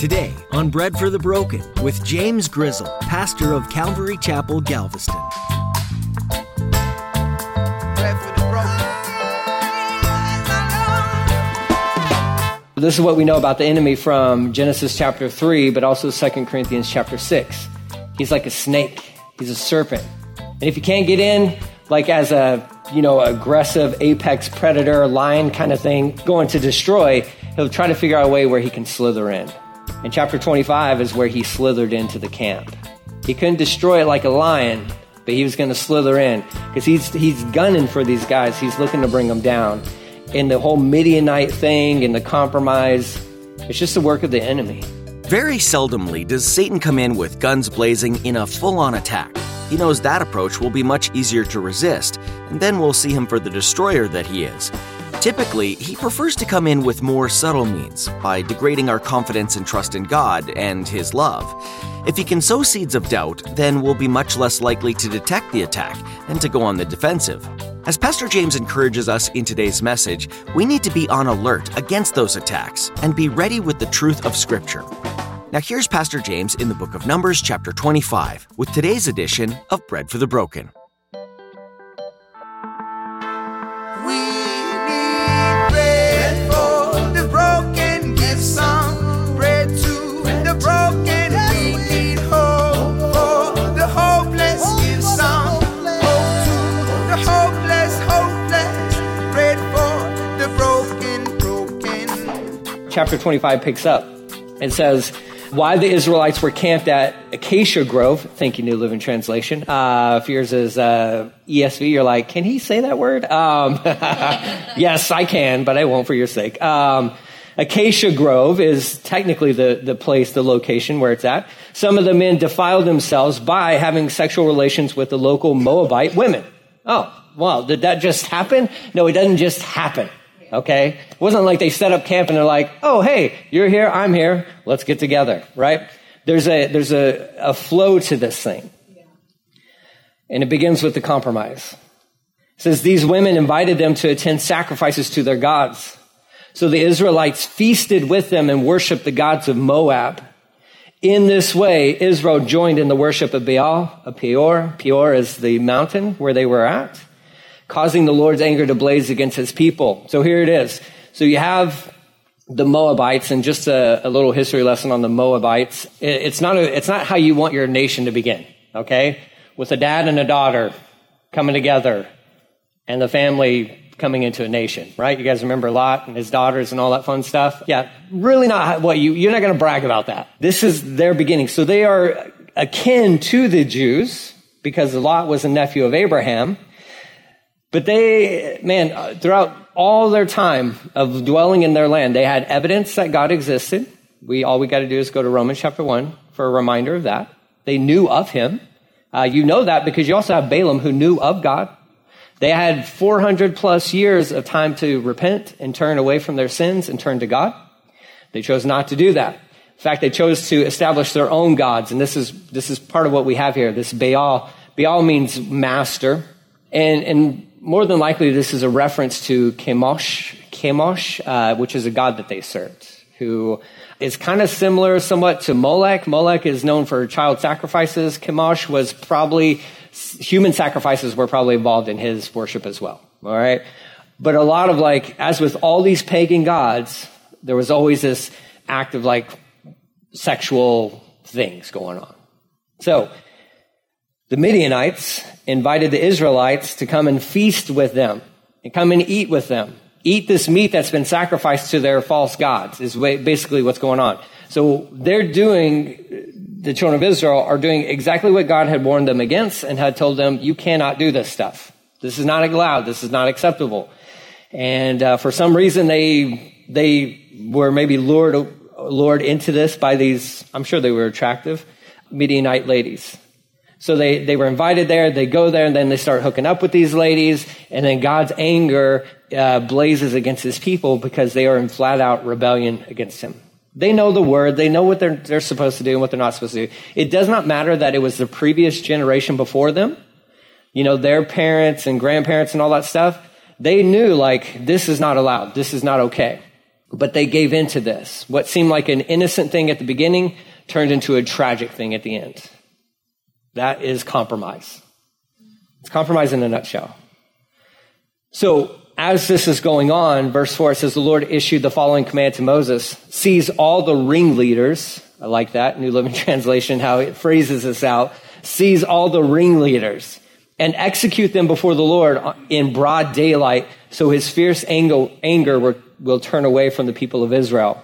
Today on Bread for the Broken with James Grizzle, pastor of Calvary Chapel, Galveston. This is what we know about the enemy from Genesis chapter 3, but also 2 Corinthians chapter 6. He's like a snake, he's a serpent. And if you can't get in, like as a you know aggressive apex predator lion kind of thing going to destroy he'll try to figure out a way where he can slither in and chapter 25 is where he slithered into the camp. He couldn't destroy it like a lion but he was going to slither in because he's he's gunning for these guys. He's looking to bring them down. And the whole midianite thing and the compromise it's just the work of the enemy. Very seldomly does satan come in with guns blazing in a full-on attack. He knows that approach will be much easier to resist, and then we'll see him for the destroyer that he is. Typically, he prefers to come in with more subtle means, by degrading our confidence and trust in God and His love. If he can sow seeds of doubt, then we'll be much less likely to detect the attack and to go on the defensive. As Pastor James encourages us in today's message, we need to be on alert against those attacks and be ready with the truth of Scripture. Now, here's Pastor James in the book of Numbers, chapter 25, with today's edition of Bread for the Broken. Chapter 25 picks up and says, why the Israelites were camped at Acacia Grove. Thank you, New Living Translation. Uh, if yours is uh, ESV, you're like, can he say that word? Um, yes, I can, but I won't for your sake. Um, Acacia Grove is technically the, the place, the location where it's at. Some of the men defiled themselves by having sexual relations with the local Moabite women. Oh, well, did that just happen? No, it doesn't just happen okay? It wasn't like they set up camp and they're like, oh, hey, you're here, I'm here, let's get together, right? There's a, there's a, a flow to this thing. And it begins with the compromise. It says, these women invited them to attend sacrifices to their gods. So the Israelites feasted with them and worshiped the gods of Moab. In this way, Israel joined in the worship of Baal, of Peor. Peor is the mountain where they were at causing the Lord's anger to blaze against his people. So here it is. So you have the Moabites, and just a, a little history lesson on the Moabites. It, it's not a, it's not how you want your nation to begin. Okay, with a dad and a daughter coming together, and the family coming into a nation, right? You guys remember Lot and his daughters and all that fun stuff? Yeah, really not what you, you're not going to brag about that. This is their beginning. So they are akin to the Jews because Lot was a nephew of Abraham. But they, man, uh, throughout all their time of dwelling in their land, they had evidence that God existed. We, all we got to do is go to Romans chapter 1 for a reminder of that. They knew of him. Uh, you know that because you also have Balaam who knew of God. They had 400 plus years of time to repent and turn away from their sins and turn to God. They chose not to do that. In fact, they chose to establish their own gods. And this is, this is part of what we have here. This Baal. Baal means master. And, and more than likely, this is a reference to Chemosh, Chemosh, uh, which is a god that they served, who is kind of similar somewhat to Molech. Molech is known for child sacrifices. Chemosh was probably, human sacrifices were probably involved in his worship as well. All right. But a lot of like, as with all these pagan gods, there was always this act of like sexual things going on. So, the Midianites invited the Israelites to come and feast with them and come and eat with them. Eat this meat that's been sacrificed to their false gods is basically what's going on. So they're doing, the children of Israel are doing exactly what God had warned them against and had told them, you cannot do this stuff. This is not allowed. This is not acceptable. And uh, for some reason, they they were maybe lured lured into this by these. I'm sure they were attractive Midianite ladies. So they, they were invited there, they go there, and then they start hooking up with these ladies, and then God's anger uh, blazes against his people because they are in flat out rebellion against him. They know the word, they know what they're, they're supposed to do and what they're not supposed to do. It does not matter that it was the previous generation before them, you know, their parents and grandparents and all that stuff. They knew, like, this is not allowed, this is not okay. But they gave in to this. What seemed like an innocent thing at the beginning turned into a tragic thing at the end. That is compromise. It's compromise in a nutshell. So as this is going on, verse 4 says, The Lord issued the following command to Moses seize all the ringleaders. I like that, New Living Translation, how it phrases this out. Seize all the ringleaders and execute them before the Lord in broad daylight so his fierce anger will, turn away from the people of Israel.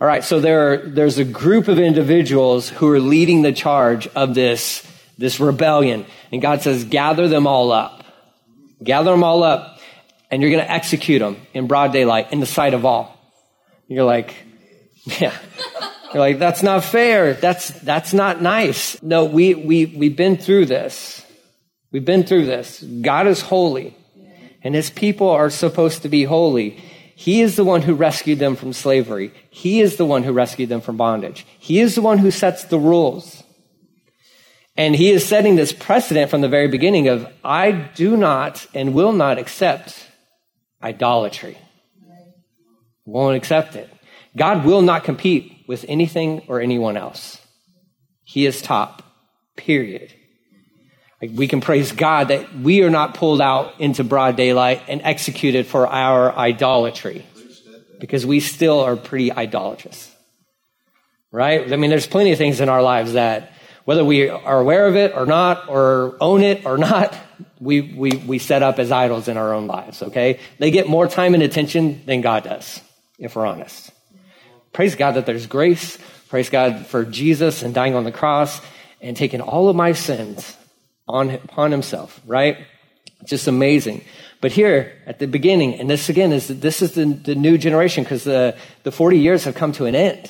All right, so there are, there's a group of individuals who are leading the charge of this, this rebellion. And God says, gather them all up. Gather them all up, and you're going to execute them in broad daylight in the sight of all. You're like, yeah. You're like, that's not fair. That's, that's not nice. No, we, we, we've been through this. We've been through this. God is holy, and his people are supposed to be holy. He is the one who rescued them from slavery. He is the one who rescued them from bondage. He is the one who sets the rules. And he is setting this precedent from the very beginning of, I do not and will not accept idolatry. Won't accept it. God will not compete with anything or anyone else. He is top, period. We can praise God that we are not pulled out into broad daylight and executed for our idolatry because we still are pretty idolatrous. Right? I mean, there's plenty of things in our lives that, whether we are aware of it or not, or own it or not, we, we, we set up as idols in our own lives, okay? They get more time and attention than God does, if we're honest. Praise God that there's grace. Praise God for Jesus and dying on the cross and taking all of my sins on, upon himself, right? Just amazing. But here at the beginning, and this again is this is the, the new generation because the, the 40 years have come to an end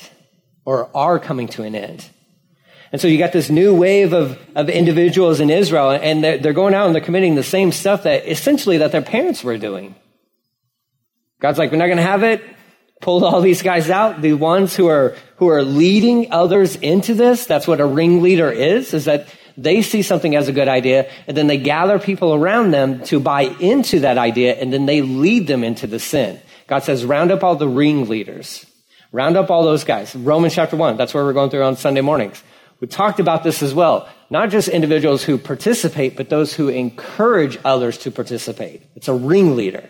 or are coming to an end. And so you got this new wave of, of individuals in Israel, and they're, they're going out and they're committing the same stuff that essentially that their parents were doing. God's like, we're not going to have it. Pulled all these guys out, the ones who are who are leading others into this. That's what a ringleader is. Is that they see something as a good idea, and then they gather people around them to buy into that idea, and then they lead them into the sin. God says, round up all the ringleaders. Round up all those guys. Romans chapter 1, that's where we're going through on Sunday mornings. We talked about this as well. Not just individuals who participate, but those who encourage others to participate. It's a ringleader.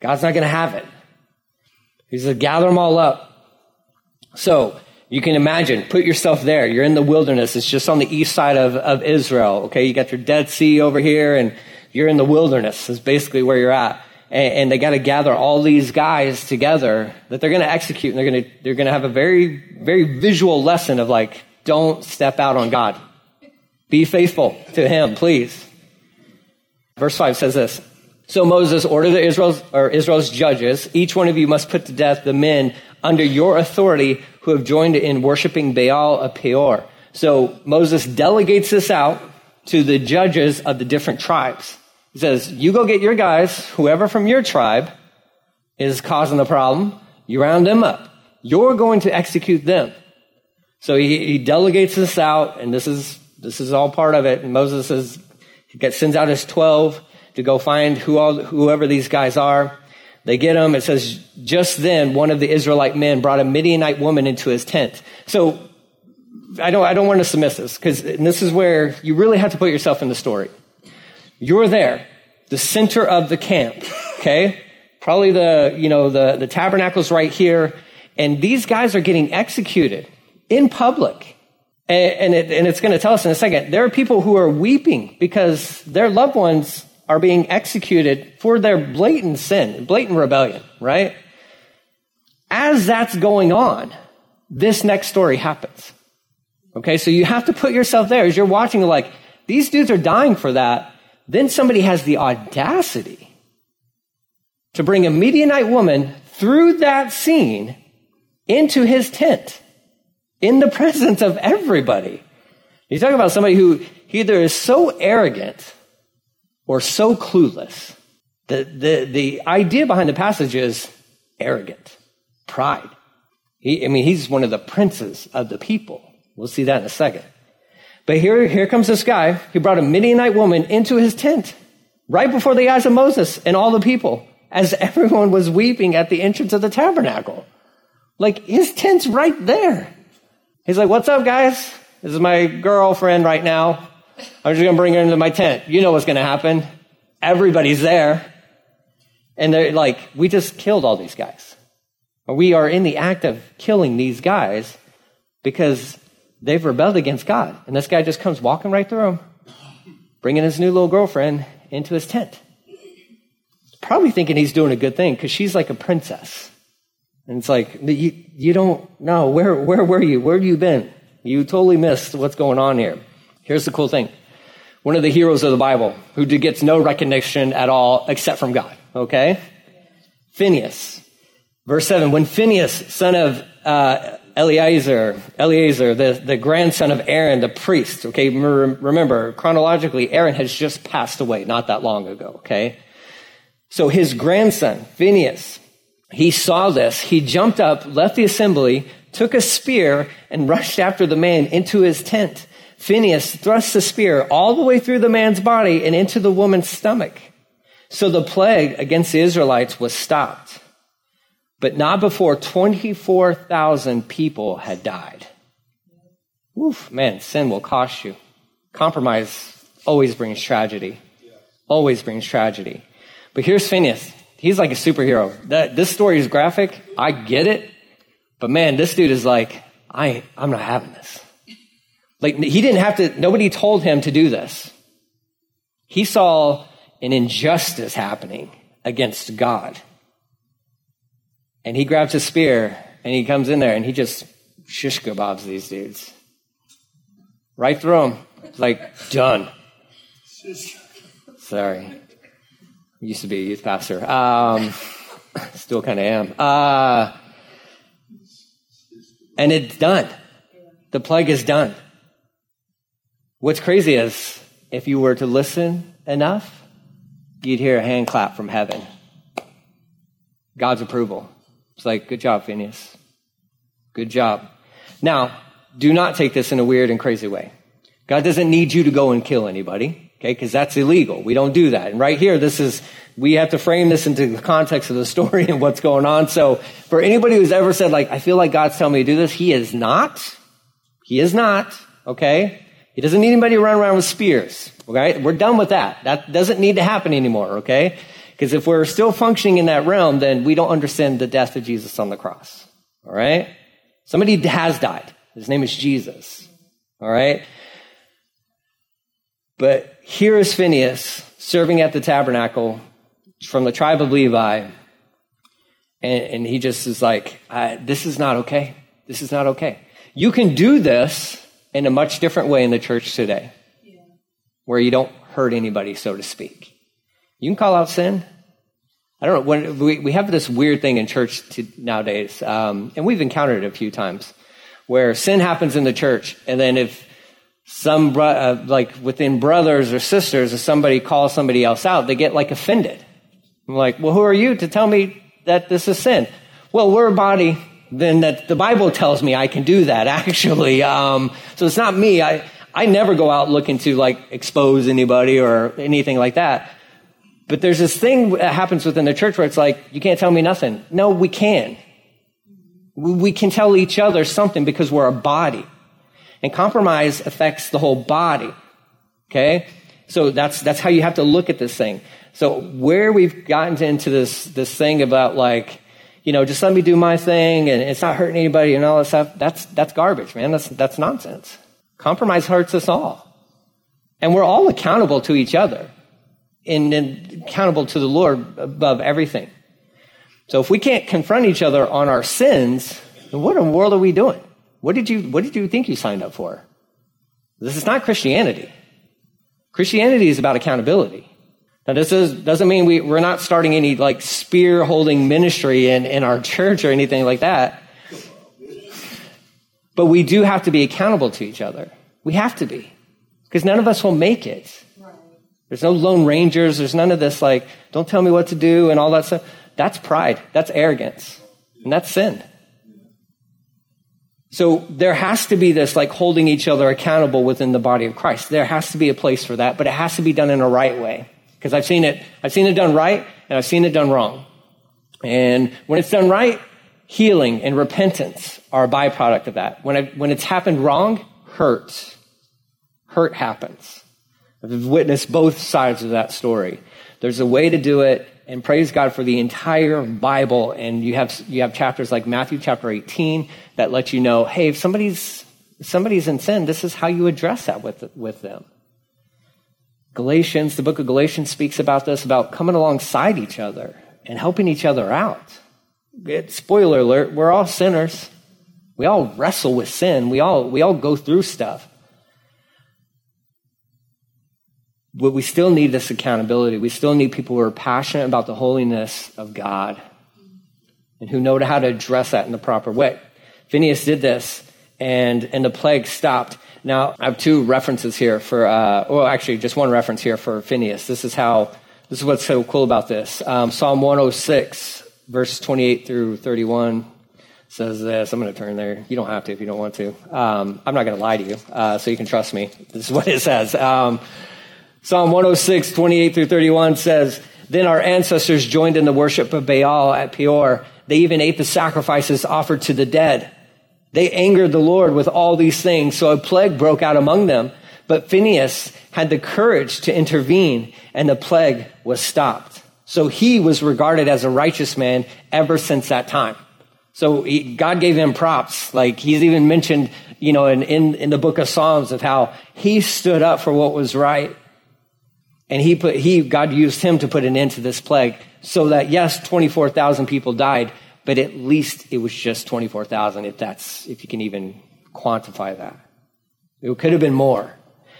God's not going to have it. He says, gather them all up. So, you can imagine, put yourself there. You're in the wilderness. It's just on the east side of, of Israel. Okay. You got your Dead Sea over here and you're in the wilderness is basically where you're at. And, and they got to gather all these guys together that they're going to execute and they're going to, they're going to have a very, very visual lesson of like, don't step out on God. Be faithful to him, please. Verse 5 says this. So Moses ordered the Israel's, or Israel's judges, each one of you must put to death the men under your authority who have joined in worshiping Baal of Peor. So Moses delegates this out to the judges of the different tribes. He says, you go get your guys, whoever from your tribe is causing the problem, you round them up. You're going to execute them. So he, he delegates this out, and this is, this is all part of it. And Moses he gets, sends out his 12 to go find who all, whoever these guys are. They get him. It says, just then, one of the Israelite men brought a Midianite woman into his tent. So I don't, I don't want to submit this because this is where you really have to put yourself in the story. You're there, the center of the camp. Okay. Probably the, you know, the, the tabernacle's right here. And these guys are getting executed in public. And, it, and it's going to tell us in a second. There are people who are weeping because their loved ones are being executed for their blatant sin, blatant rebellion, right? As that's going on, this next story happens. Okay, so you have to put yourself there as you're watching, like, these dudes are dying for that. Then somebody has the audacity to bring a Midianite woman through that scene into his tent in the presence of everybody. You talk about somebody who either is so arrogant or so clueless. The, the, the idea behind the passage is arrogant, pride. He, I mean, he's one of the princes of the people. We'll see that in a second. But here, here comes this guy. He brought a Midianite woman into his tent right before the eyes of Moses and all the people. as everyone was weeping at the entrance of the tabernacle. Like his tent's right there. He's like, What's up, guys? This is my girlfriend right now. I'm just going to bring her into my tent. You know what's going to happen. Everybody's there. And they're like, We just killed all these guys. We are in the act of killing these guys because they've rebelled against God. And this guy just comes walking right through them, bringing his new little girlfriend into his tent. Probably thinking he's doing a good thing because she's like a princess. And it's like, you, you don't know. Where, where were you? Where have you been? You totally missed what's going on here. Here's the cool thing. One of the heroes of the Bible who gets no recognition at all except from God. Okay? Phineas. Verse 7 When Phineas, son of uh, Eleazar, Eleazar, the, the grandson of Aaron, the priest, okay, remember, chronologically, Aaron has just passed away not that long ago, okay? So his grandson, Phineas, he saw this. He jumped up, left the assembly, took a spear, and rushed after the man into his tent. Phineas thrust the spear all the way through the man's body and into the woman's stomach. So the plague against the Israelites was stopped but not before 24,000 people had died. Oof, man, sin will cost you. Compromise always brings tragedy. Always brings tragedy. But here's Phineas. He's like a superhero. That, this story is graphic. I get it. But man, this dude is like, I, I'm not having this. Like, he didn't have to, nobody told him to do this. He saw an injustice happening against God. And he grabs his spear and he comes in there and he just shish kebabs these dudes. Right through them. like, done. Sorry. Used to be a youth pastor. Um, still kind of am. Uh, and it's done. The plague is done. What's crazy is if you were to listen enough, you'd hear a hand clap from heaven. God's approval. It's like, good job, Phineas. Good job. Now, do not take this in a weird and crazy way. God doesn't need you to go and kill anybody, okay? Because that's illegal. We don't do that. And right here, this is, we have to frame this into the context of the story and what's going on. So for anybody who's ever said, like, I feel like God's telling me to do this, he is not. He is not, okay? He doesn't need anybody to run around with spears, okay? We're done with that. That doesn't need to happen anymore, okay? Because if we're still functioning in that realm, then we don't understand the death of Jesus on the cross. All right? Somebody has died. His name is Jesus. All right? But here is Phineas serving at the tabernacle from the tribe of Levi. And, and he just is like, this is not okay. This is not okay. You can do this in a much different way in the church today, yeah. where you don't hurt anybody, so to speak. You can call out sin. I don't know. When we, we have this weird thing in church to, nowadays, um, and we've encountered it a few times, where sin happens in the church, and then if some uh, like within brothers or sisters, if somebody calls somebody else out, they get like offended. I'm like, well, who are you to tell me that this is sin? Well, we're a body. Then that the Bible tells me I can do that. Actually, um, so it's not me. I I never go out looking to like expose anybody or anything like that. But there's this thing that happens within the church where it's like, you can't tell me nothing. No, we can. We can tell each other something because we're a body. And compromise affects the whole body. Okay? So that's, that's how you have to look at this thing. So where we've gotten into this, this thing about like, you know, just let me do my thing and it's not hurting anybody and all that stuff, that's, that's garbage, man. That's, that's nonsense. Compromise hurts us all. And we're all accountable to each other and, and accountable to the Lord above everything. So if we can't confront each other on our sins, then what in the world are we doing? What did you, what did you think you signed up for? This is not Christianity. Christianity is about accountability. Now, this is, doesn't mean we, we're not starting any like spear holding ministry in, in our church or anything like that. But we do have to be accountable to each other. We have to be. Because none of us will make it. There's no lone rangers. There's none of this like, don't tell me what to do and all that stuff. That's pride. That's arrogance. And that's sin. So there has to be this like holding each other accountable within the body of Christ. There has to be a place for that, but it has to be done in a right way. Because I've seen it, I've seen it done right, and I've seen it done wrong. And when it's done right, healing and repentance are a byproduct of that. When, I, when it's happened wrong, hurt. Hurt happens. I've witnessed both sides of that story. There's a way to do it, and praise God for the entire Bible. And you have, you have chapters like Matthew chapter 18 that let you know, hey, if somebody's, if somebody's in sin, this is how you address that with, with them. Galatians, the book of Galatians speaks about this, about coming alongside each other and helping each other out. It, spoiler alert, we're all sinners. We all wrestle with sin. We all, we all go through stuff. But we still need this accountability. We still need people who are passionate about the holiness of God and who know how to address that in the proper way. Phineas did this, and, and the plague stopped. Now, I have two references here for, uh, well, actually, just one reference here for Phineas. This is how, this is what's so cool about this. Um, Psalm 106, verses 28 through 31 says this. I'm going to turn there. You don't have to if you don't want to. Um, I'm not going to lie to you, uh, so you can trust me. This is what it says. Um, Psalm 106, 28 through 31 says, Then our ancestors joined in the worship of Baal at Peor. They even ate the sacrifices offered to the dead. They angered the Lord with all these things, so a plague broke out among them. But Phineas had the courage to intervene, and the plague was stopped. So he was regarded as a righteous man ever since that time. So he, God gave him props. Like he's even mentioned, you know, in, in, in the book of Psalms of how he stood up for what was right. And he put, he, God used him to put an end to this plague so that yes, 24,000 people died, but at least it was just 24,000 if that's, if you can even quantify that. It could have been more.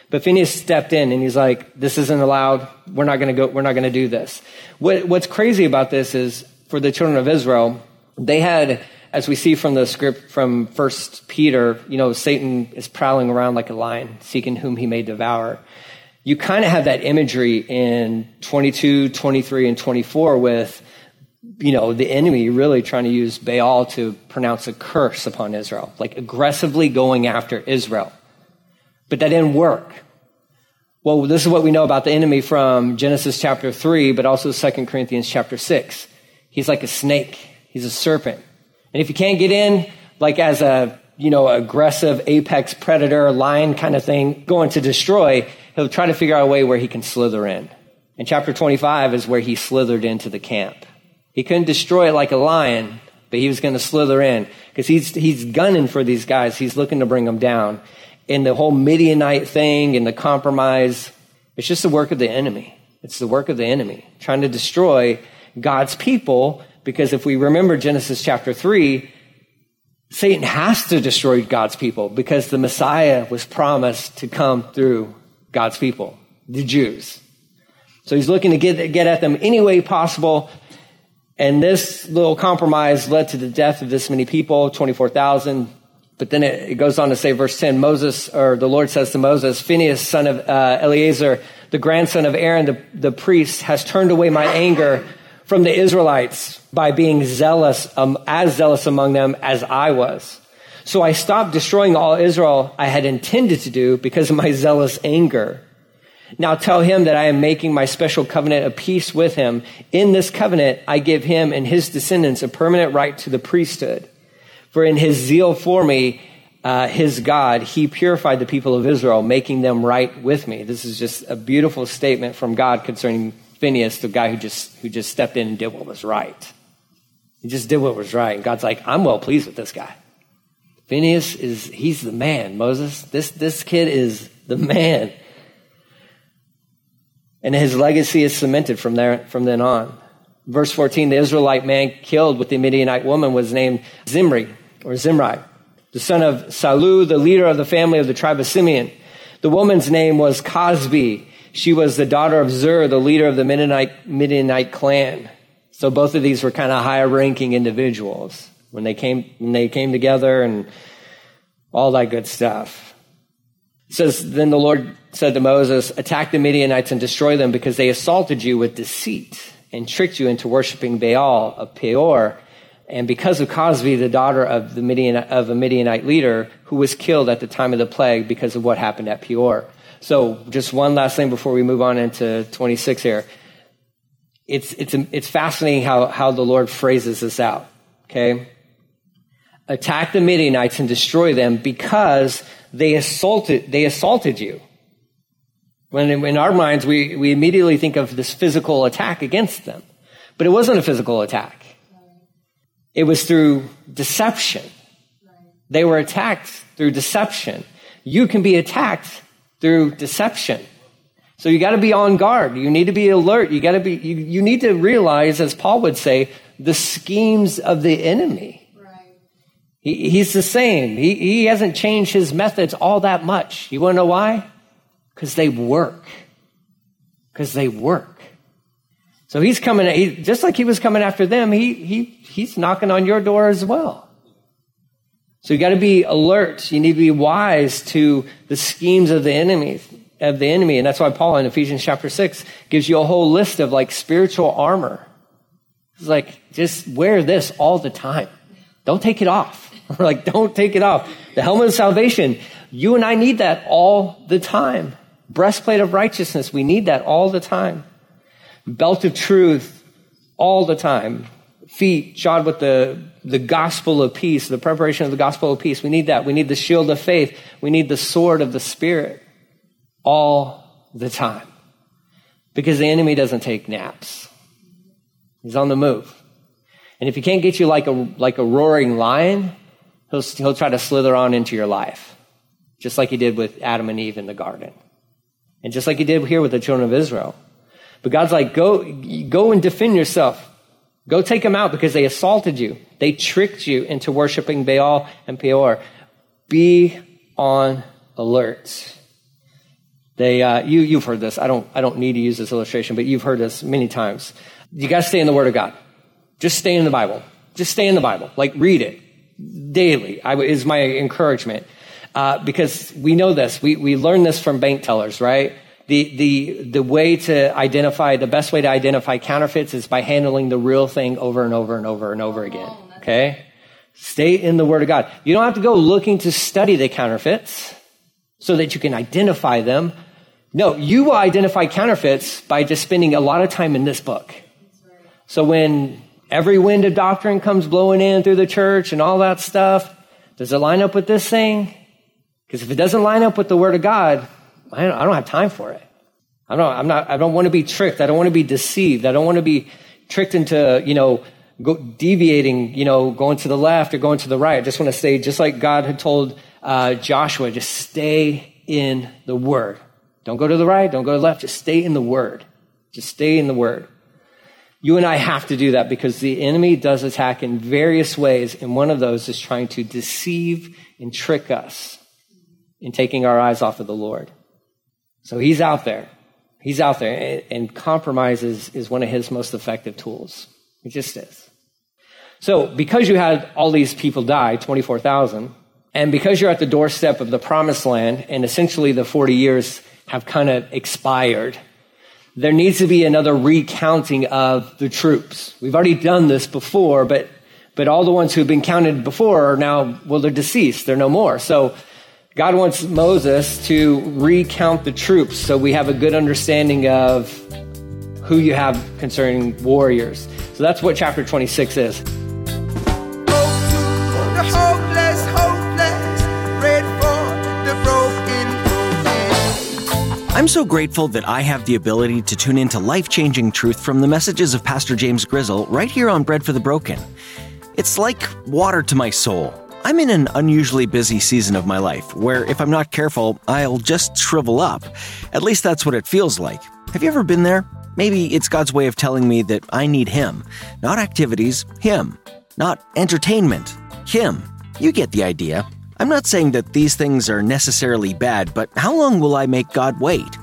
But Phineas stepped in and he's like, this isn't allowed. We're not going to go, we're not going to do this. What, what's crazy about this is for the children of Israel, they had, as we see from the script from First Peter, you know, Satan is prowling around like a lion, seeking whom he may devour. You kind of have that imagery in 22, 23, and 24 with you know, the enemy really trying to use Baal to pronounce a curse upon Israel, like aggressively going after Israel. But that didn't work. Well, this is what we know about the enemy from Genesis chapter 3, but also 2 Corinthians chapter 6. He's like a snake. He's a serpent. And if you can't get in, like as a, you know, aggressive apex predator, lion kind of thing, going to destroy, he'll try to figure out a way where he can slither in. And chapter 25 is where he slithered into the camp. He couldn't destroy it like a lion, but he was going to slither in because he's, he's gunning for these guys. He's looking to bring them down. And the whole Midianite thing and the compromise, it's just the work of the enemy. It's the work of the enemy trying to destroy God's people because if we remember Genesis chapter 3, Satan has to destroy God's people because the Messiah was promised to come through God's people, the Jews. So he's looking to get, get at them any way possible and this little compromise led to the death of this many people, 24,000. But then it, it, goes on to say, verse 10, Moses, or the Lord says to Moses, Phinehas, son of uh, Eleazar, the grandson of Aaron, the, the priest, has turned away my anger from the Israelites by being zealous, um, as zealous among them as I was. So I stopped destroying all Israel I had intended to do because of my zealous anger. Now tell him that I am making my special covenant of peace with him. In this covenant, I give him and his descendants a permanent right to the priesthood. For in his zeal for me, uh, his God, he purified the people of Israel, making them right with me. This is just a beautiful statement from God concerning Phineas, the guy who just, who just stepped in and did what was right. He just did what was right. And God's like, I'm well pleased with this guy. Phineas is, he's the man, Moses. This, this kid is the man. And his legacy is cemented from there, from then on. Verse 14, the Israelite man killed with the Midianite woman was named Zimri, or Zimri, the son of Salu, the leader of the family of the tribe of Simeon. The woman's name was Cosbi. She was the daughter of Zur, the leader of the Midianite, Midianite clan. So both of these were kind of higher ranking individuals when they came, when they came together and all that good stuff. It says, then the Lord said to Moses, attack the Midianites and destroy them because they assaulted you with deceit and tricked you into worshiping Baal of Peor. And because of Cosbi, the daughter of, the Midian, of a Midianite leader who was killed at the time of the plague because of what happened at Peor. So just one last thing before we move on into 26 here. it's, it's, it's fascinating how, how the Lord phrases this out. Okay. Attack the Midianites and destroy them because they assaulted, they assaulted you. When in, our minds, we, we immediately think of this physical attack against them. But it wasn't a physical attack. It was through deception. They were attacked through deception. You can be attacked through deception. So you got to be on guard. You need to be alert. You got to be, you, you need to realize, as Paul would say, the schemes of the enemy. He, he's the same. He, he hasn't changed his methods all that much. You want to know why? Because they work. Because they work. So he's coming, he, just like he was coming after them, he, he, he's knocking on your door as well. So you got to be alert. You need to be wise to the schemes of the enemy of the enemy. And that's why Paul in Ephesians chapter 6 gives you a whole list of like spiritual armor. It's like, just wear this all the time. Don't take it off. like, don't take it off. The helmet of salvation, you and I need that all the time. Breastplate of righteousness, we need that all the time. Belt of truth, all the time. Feet shod with the, the gospel of peace, the preparation of the gospel of peace. We need that. We need the shield of faith. We need the sword of the Spirit all the time. Because the enemy doesn't take naps. He's on the move. And if he can't get you like a, like a roaring lion, he'll, he'll try to slither on into your life. Just like he did with Adam and Eve in the garden. And just like he did here with the children of Israel. But God's like, go, go and defend yourself. Go take them out because they assaulted you. They tricked you into worshiping Baal and Peor. Be on alert. They, uh, you, you've heard this. I don't, I don't need to use this illustration, but you've heard this many times. You got to stay in the Word of God. Just stay in the Bible. Just stay in the Bible. Like read it daily. I, is my encouragement uh, because we know this. We we learn this from bank tellers, right? The the the way to identify the best way to identify counterfeits is by handling the real thing over and over and over and over again. Okay, stay in the Word of God. You don't have to go looking to study the counterfeits so that you can identify them. No, you will identify counterfeits by just spending a lot of time in this book. So when every wind of doctrine comes blowing in through the church and all that stuff, does it line up with this thing? Because if it doesn't line up with the Word of God, I don't, I don't have time for it. I don't, I'm not, I don't want to be tricked. I don't want to be deceived. I don't want to be tricked into, you know, go, deviating, you know, going to the left or going to the right. I just want to stay, just like God had told uh, Joshua, just stay in the Word. Don't go to the right, don't go to the left, just stay in the Word. Just stay in the Word. You and I have to do that because the enemy does attack in various ways, and one of those is trying to deceive and trick us in taking our eyes off of the Lord. So he's out there. He's out there, and compromise is, is one of his most effective tools. It just is. So, because you had all these people die, 24,000, and because you're at the doorstep of the promised land, and essentially the 40 years have kind of expired, there needs to be another recounting of the troops. We've already done this before, but, but all the ones who've been counted before are now, well, they're deceased. They're no more. So God wants Moses to recount the troops so we have a good understanding of who you have concerning warriors. So that's what chapter 26 is. I'm so grateful that I have the ability to tune into life changing truth from the messages of Pastor James Grizzle right here on Bread for the Broken. It's like water to my soul. I'm in an unusually busy season of my life where, if I'm not careful, I'll just shrivel up. At least that's what it feels like. Have you ever been there? Maybe it's God's way of telling me that I need Him. Not activities, Him. Not entertainment, Him. You get the idea. I'm not saying that these things are necessarily bad, but how long will I make God wait?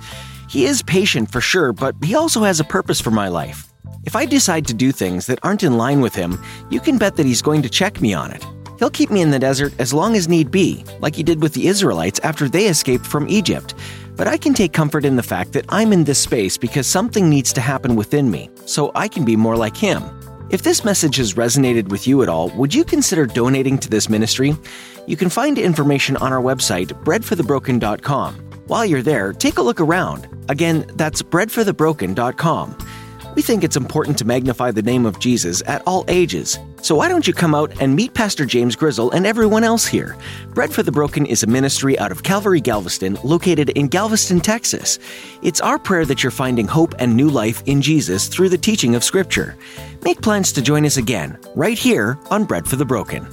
He is patient for sure, but He also has a purpose for my life. If I decide to do things that aren't in line with Him, you can bet that He's going to check me on it. He'll keep me in the desert as long as need be, like He did with the Israelites after they escaped from Egypt. But I can take comfort in the fact that I'm in this space because something needs to happen within me, so I can be more like Him. If this message has resonated with you at all, would you consider donating to this ministry? You can find information on our website, breadforthebroken.com. While you're there, take a look around. Again, that's breadforthebroken.com. We think it's important to magnify the name of Jesus at all ages. So why don't you come out and meet Pastor James Grizzle and everyone else here? Bread for the Broken is a ministry out of Calvary Galveston, located in Galveston, Texas. It's our prayer that you're finding hope and new life in Jesus through the teaching of Scripture. Make plans to join us again, right here on Bread for the Broken.